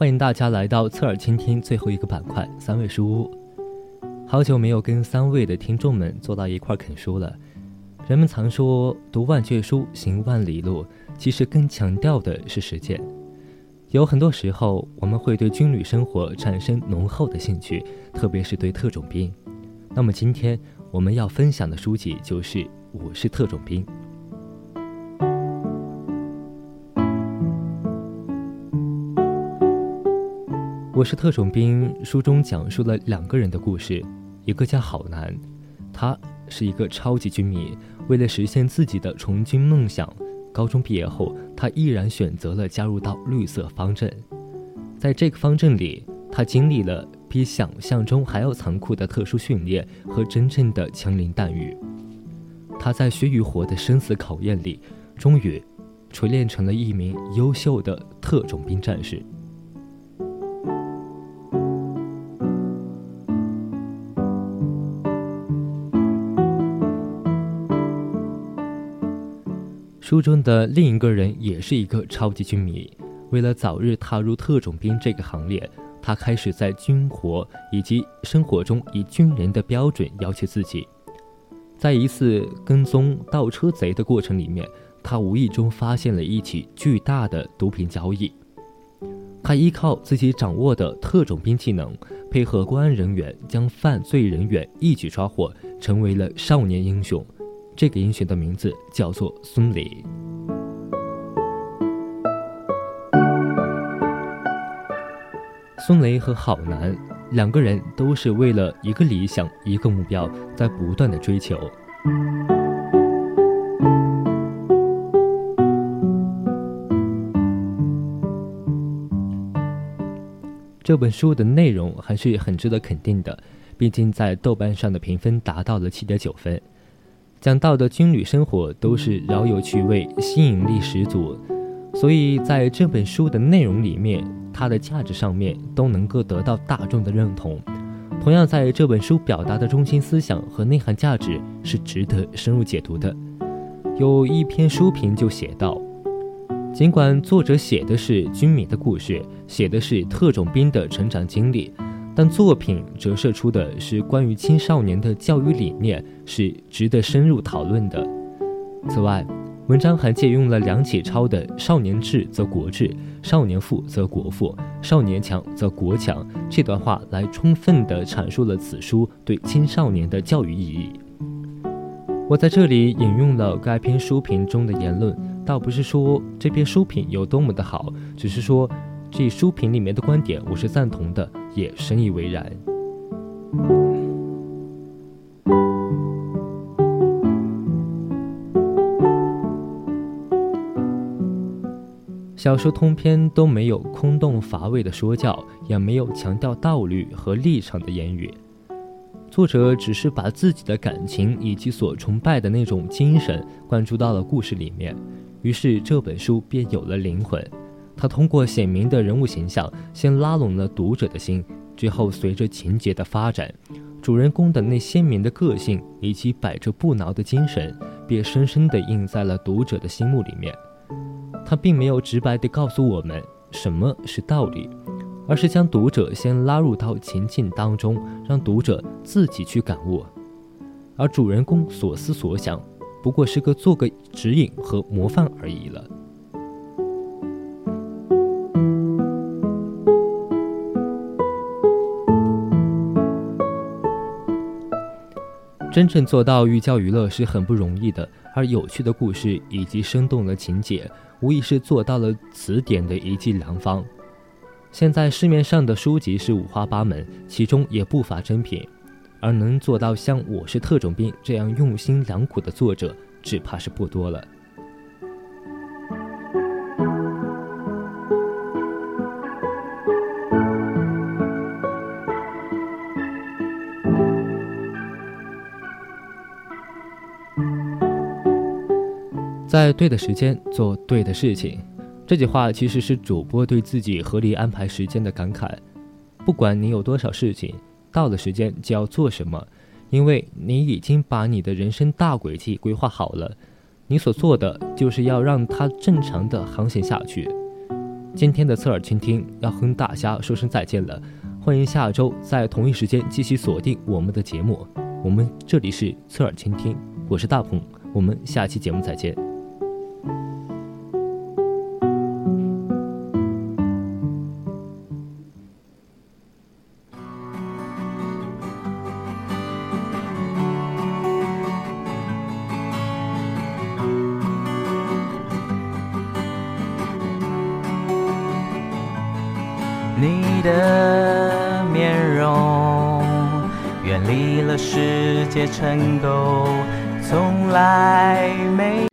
欢迎大家来到侧耳倾听最后一个板块——三味书屋。好久没有跟三位的听众们坐到一块啃书了。人们常说“读万卷书，行万里路”，其实更强调的是实践。有很多时候，我们会对军旅生活产生浓厚的兴趣，特别是对特种兵。那么今天我们要分享的书籍就是《我是特种兵》。我是特种兵。书中讲述了两个人的故事，一个叫郝楠，他是一个超级军迷，为了实现自己的从军梦想，高中毕业后，他毅然选择了加入到绿色方阵。在这个方阵里，他经历了比想象中还要残酷的特殊训练和真正的枪林弹雨。他在血与活的生死考验里，终于锤炼成了一名优秀的特种兵战士。书中的另一个人也是一个超级军迷，为了早日踏入特种兵这个行列，他开始在军活以及生活中以军人的标准要求自己。在一次跟踪盗车贼的过程里面，他无意中发现了一起巨大的毒品交易。他依靠自己掌握的特种兵技能，配合公安人员将犯罪人员一举抓获，成为了少年英雄。这个英雄的名字叫做孙雷。孙雷和郝楠两个人都是为了一个理想、一个目标，在不断的追求。这本书的内容还是很值得肯定的，毕竟在豆瓣上的评分达到了七点九分。讲到的军旅生活都是饶有趣味、吸引力十足，所以在这本书的内容里面，它的价值上面都能够得到大众的认同。同样，在这本书表达的中心思想和内涵价值是值得深入解读的。有一篇书评就写道：尽管作者写的是军迷的故事，写的是特种兵的成长经历。但作品折射出的是关于青少年的教育理念，是值得深入讨论的。此外，文章还借用了梁启超的“少年智则国智，少年富则国富，少年强则国强”这段话，来充分地阐述了此书对青少年的教育意义。我在这里引用了该篇书评中的言论，倒不是说这篇书评有多么的好，只是说。这书评里面的观点，我是赞同的，也深以为然。小说通篇都没有空洞乏味的说教，也没有强调道理和立场的言语。作者只是把自己的感情以及所崇拜的那种精神灌注到了故事里面，于是这本书便有了灵魂。他通过鲜明的人物形象，先拉拢了读者的心，最后随着情节的发展，主人公的那鲜明的个性以及百折不挠的精神，便深深地印在了读者的心目里面。他并没有直白地告诉我们什么是道理，而是将读者先拉入到情境当中，让读者自己去感悟，而主人公所思所想，不过是个做个指引和模范而已了。真正做到寓教于乐是很不容易的，而有趣的故事以及生动的情节，无疑是做到了词典的一剂良方。现在市面上的书籍是五花八门，其中也不乏珍品，而能做到像《我是特种兵》这样用心良苦的作者只怕是不多了。在对的时间做对的事情，这句话其实是主播对自己合理安排时间的感慨。不管你有多少事情，到了时间就要做什么，因为你已经把你的人生大轨迹规划好了。你所做的就是要让它正常的航行下去。今天的侧耳倾听要和大家说声再见了，欢迎下周在同一时间继续锁定我们的节目。我们这里是侧耳倾听，我是大鹏，我们下期节目再见。你的面容远离了世界尘垢，从来没。